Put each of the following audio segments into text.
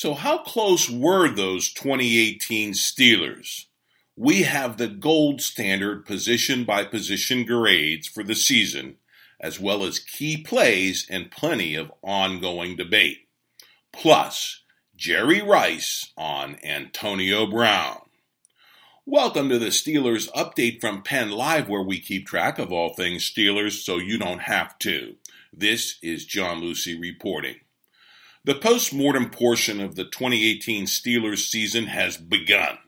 So, how close were those 2018 Steelers? We have the gold standard position by position grades for the season, as well as key plays and plenty of ongoing debate. Plus, Jerry Rice on Antonio Brown. Welcome to the Steelers update from Penn Live, where we keep track of all things Steelers so you don't have to. This is John Lucy reporting. The post-mortem portion of the 2018 Steelers season has begun.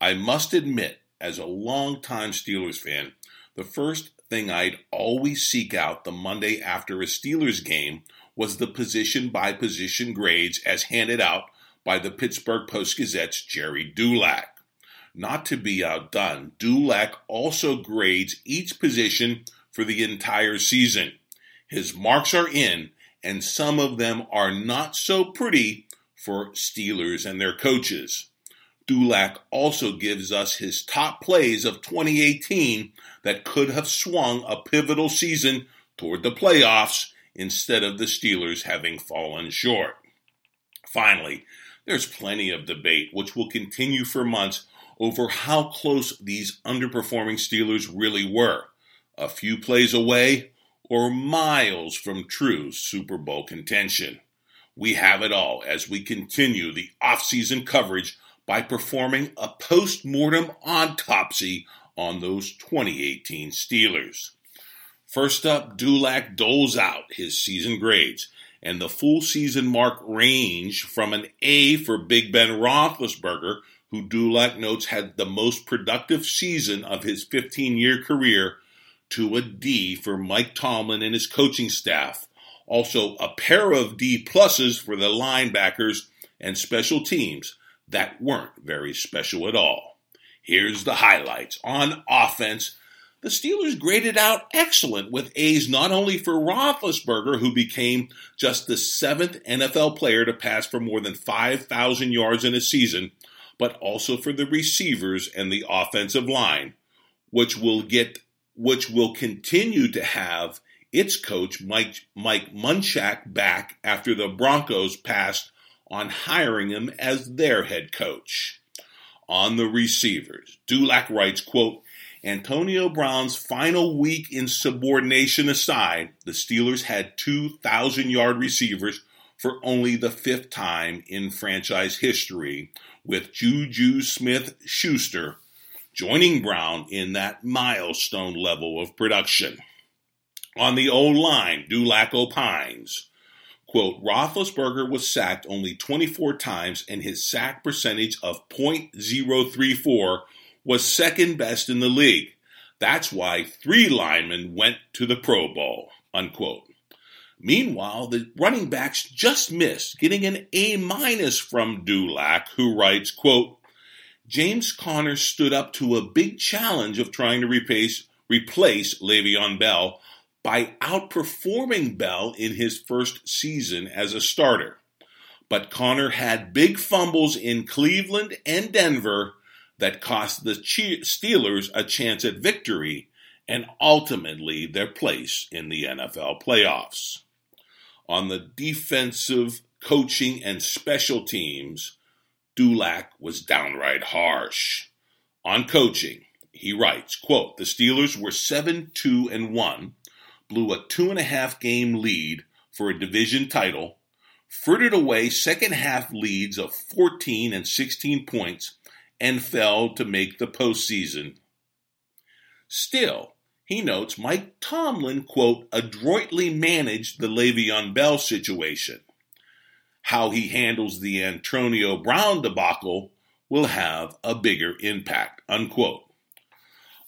I must admit, as a longtime Steelers fan, the first thing I'd always seek out the Monday after a Steelers game was the position by position grades as handed out by the Pittsburgh Post Gazette's Gerry Dulac. Not to be outdone, Dulac also grades each position for the entire season. His marks are in, and some of them are not so pretty for Steelers and their coaches. Dulac also gives us his top plays of 2018 that could have swung a pivotal season toward the playoffs instead of the Steelers having fallen short. Finally, there's plenty of debate, which will continue for months, over how close these underperforming Steelers really were. A few plays away or miles from true Super Bowl contention. We have it all as we continue the off-season coverage by performing a post-mortem autopsy on those 2018 Steelers. First up, Dulac doles out his season grades, and the full season mark range from an A for Big Ben Roethlisberger, who Dulac notes had the most productive season of his 15 year career, to a D for Mike Tomlin and his coaching staff. Also, a pair of D pluses for the linebackers and special teams that weren't very special at all. Here's the highlights. On offense, the Steelers graded out excellent with A's not only for Roethlisberger, who became just the seventh NFL player to pass for more than 5,000 yards in a season, but also for the receivers and the offensive line, which will get which will continue to have its coach, Mike, Mike Munchak, back after the Broncos passed on hiring him as their head coach. On the receivers, Dulac writes, quote, Antonio Brown's final week in subordination aside, the Steelers had 2,000 yard receivers for only the fifth time in franchise history, with Juju Smith Schuster joining Brown in that milestone level of production. On the old line, Dulac opines, quote, Roethlisberger was sacked only 24 times and his sack percentage of .034 was second best in the league. That's why three linemen went to the Pro Bowl, unquote. Meanwhile, the running backs just missed, getting an A minus from Dulac, who writes, quote, James Conner stood up to a big challenge of trying to replace, replace Le'Veon Bell by outperforming Bell in his first season as a starter. But Conner had big fumbles in Cleveland and Denver that cost the Steelers a chance at victory and ultimately their place in the NFL playoffs. On the defensive, coaching, and special teams, Dulac was downright harsh. On coaching, he writes, quote, the Steelers were 7-2 and 1, blew a two and a half game lead for a division title, frittered away second half leads of 14 and 16 points, and failed to make the postseason. Still, he notes Mike Tomlin, quote, adroitly managed the Le'Veon Bell situation how he handles the Antonio Brown debacle will have a bigger impact. Unquote.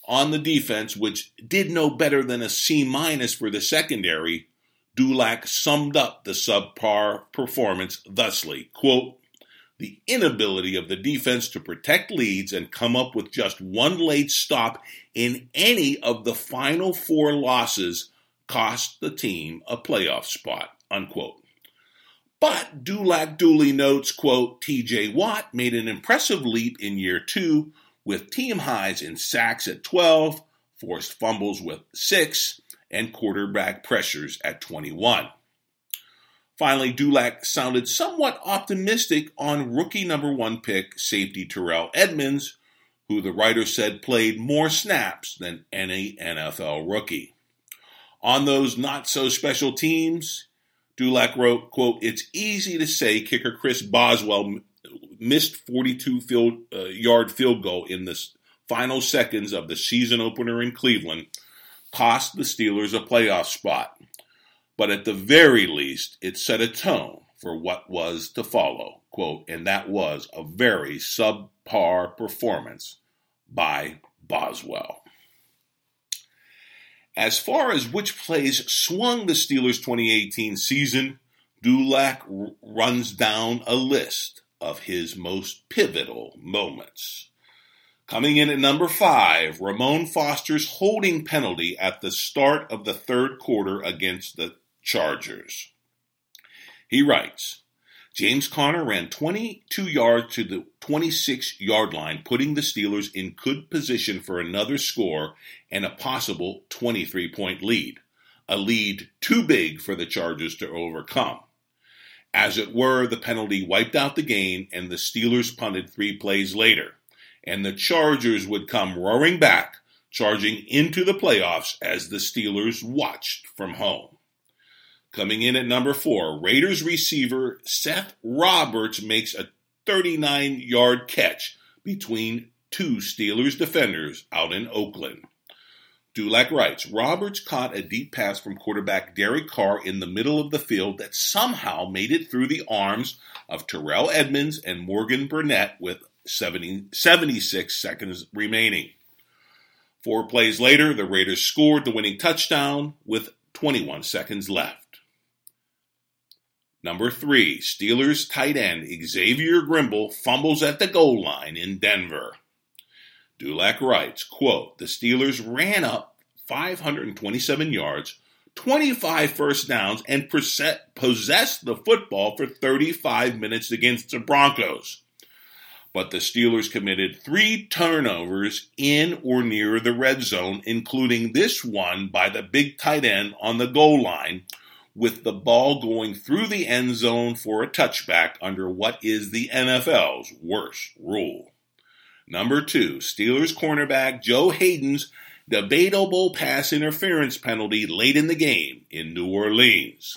On the defense, which did no better than a C minus for the secondary, Dulac summed up the subpar performance thusly quote, the inability of the defense to protect leads and come up with just one late stop in any of the final four losses cost the team a playoff spot, unquote. But Dulac duly notes, quote, TJ Watt made an impressive leap in year two with team highs in sacks at 12, forced fumbles with 6, and quarterback pressures at 21. Finally, Dulac sounded somewhat optimistic on rookie number one pick safety Terrell Edmunds, who the writer said played more snaps than any NFL rookie. On those not so special teams, Dulac wrote, quote, It's easy to say kicker Chris Boswell missed 42 field, uh, yard field goal in the final seconds of the season opener in Cleveland cost the Steelers a playoff spot. But at the very least, it set a tone for what was to follow, quote, and that was a very subpar performance by Boswell. As far as which plays swung the Steelers' 2018 season, Dulac r- runs down a list of his most pivotal moments. Coming in at number five, Ramon Foster's holding penalty at the start of the third quarter against the Chargers. He writes, James Conner ran 22 yards to the 26 yard line, putting the Steelers in good position for another score and a possible 23 point lead, a lead too big for the Chargers to overcome. As it were, the penalty wiped out the game, and the Steelers punted three plays later, and the Chargers would come roaring back, charging into the playoffs as the Steelers watched from home. Coming in at number four, Raiders receiver Seth Roberts makes a 39 yard catch between two Steelers defenders out in Oakland. Dulac writes Roberts caught a deep pass from quarterback Derek Carr in the middle of the field that somehow made it through the arms of Terrell Edmunds and Morgan Burnett with 70, 76 seconds remaining. Four plays later, the Raiders scored the winning touchdown with 21 seconds left. Number three, Steelers tight end Xavier Grimble fumbles at the goal line in Denver. Dulac writes, quote, the Steelers ran up 527 yards, 25 first downs, and possessed the football for 35 minutes against the Broncos. But the Steelers committed three turnovers in or near the red zone, including this one by the big tight end on the goal line, with the ball going through the end zone for a touchback under what is the NFL's worst rule. Number two, Steelers cornerback Joe Haden's debatable pass interference penalty late in the game in New Orleans.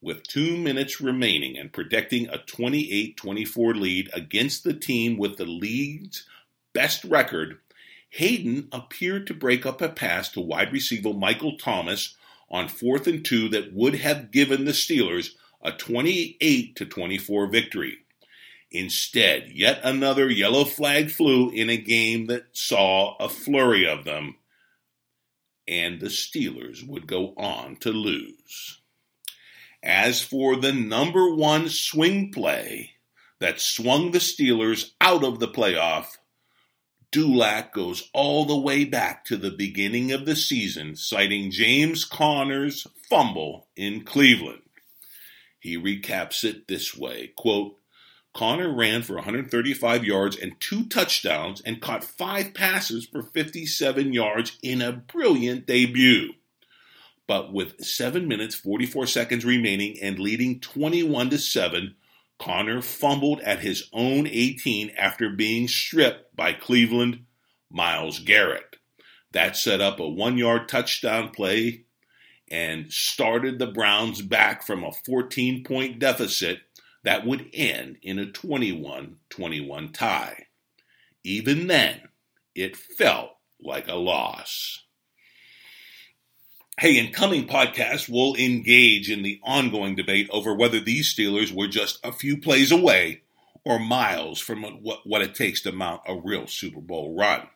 With two minutes remaining and protecting a 28 24 lead against the team with the league's best record, Haden appeared to break up a pass to wide receiver Michael Thomas on fourth and two that would have given the Steelers a 28 to 24 victory. Instead, yet another yellow flag flew in a game that saw a flurry of them, and the Steelers would go on to lose. As for the number one swing play that swung the Steelers out of the playoff, Dulac goes all the way back to the beginning of the season, citing James Conner's fumble in Cleveland. He recaps it this way quote, Conner ran for 135 yards and two touchdowns and caught five passes for 57 yards in a brilliant debut. But with 7 minutes 44 seconds remaining and leading 21 to 7, Conner fumbled at his own 18 after being stripped by Cleveland Myles Garrett. That set up a one yard touchdown play and started the Browns back from a 14 point deficit that would end in a 21 21 tie. Even then, it felt like a loss. Hey, in coming podcasts, we'll engage in the ongoing debate over whether these Steelers were just a few plays away or miles from what, what it takes to mount a real Super Bowl run.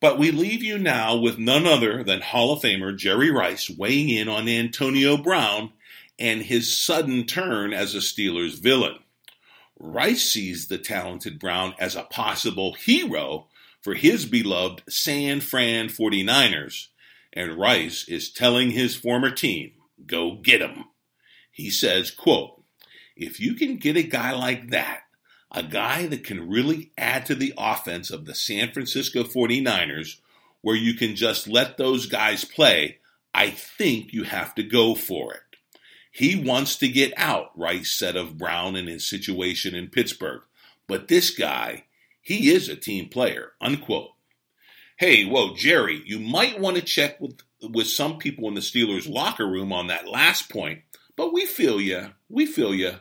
But we leave you now with none other than Hall of Famer Jerry Rice weighing in on Antonio Brown and his sudden turn as a Steelers villain. Rice sees the talented Brown as a possible hero for his beloved San Fran 49ers and Rice is telling his former team, go get him. He says, quote, if you can get a guy like that, a guy that can really add to the offense of the San Francisco 49ers, where you can just let those guys play, I think you have to go for it. He wants to get out, Rice said of Brown and his situation in Pittsburgh. But this guy, he is a team player, unquote. Hey, whoa, Jerry, you might want to check with, with some people in the Steelers locker room on that last point, but we feel you. We feel you.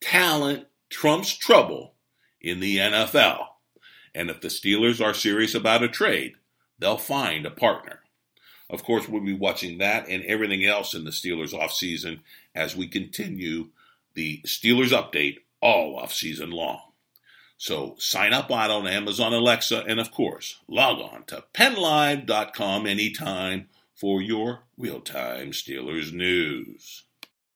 Talent trumps trouble in the NFL. And if the Steelers are serious about a trade, they'll find a partner. Of course, we'll be watching that and everything else in the Steelers offseason as we continue the Steelers update all offseason long. So sign up on Amazon Alexa and of course log on to pennlive.com anytime for your real-time Steelers news.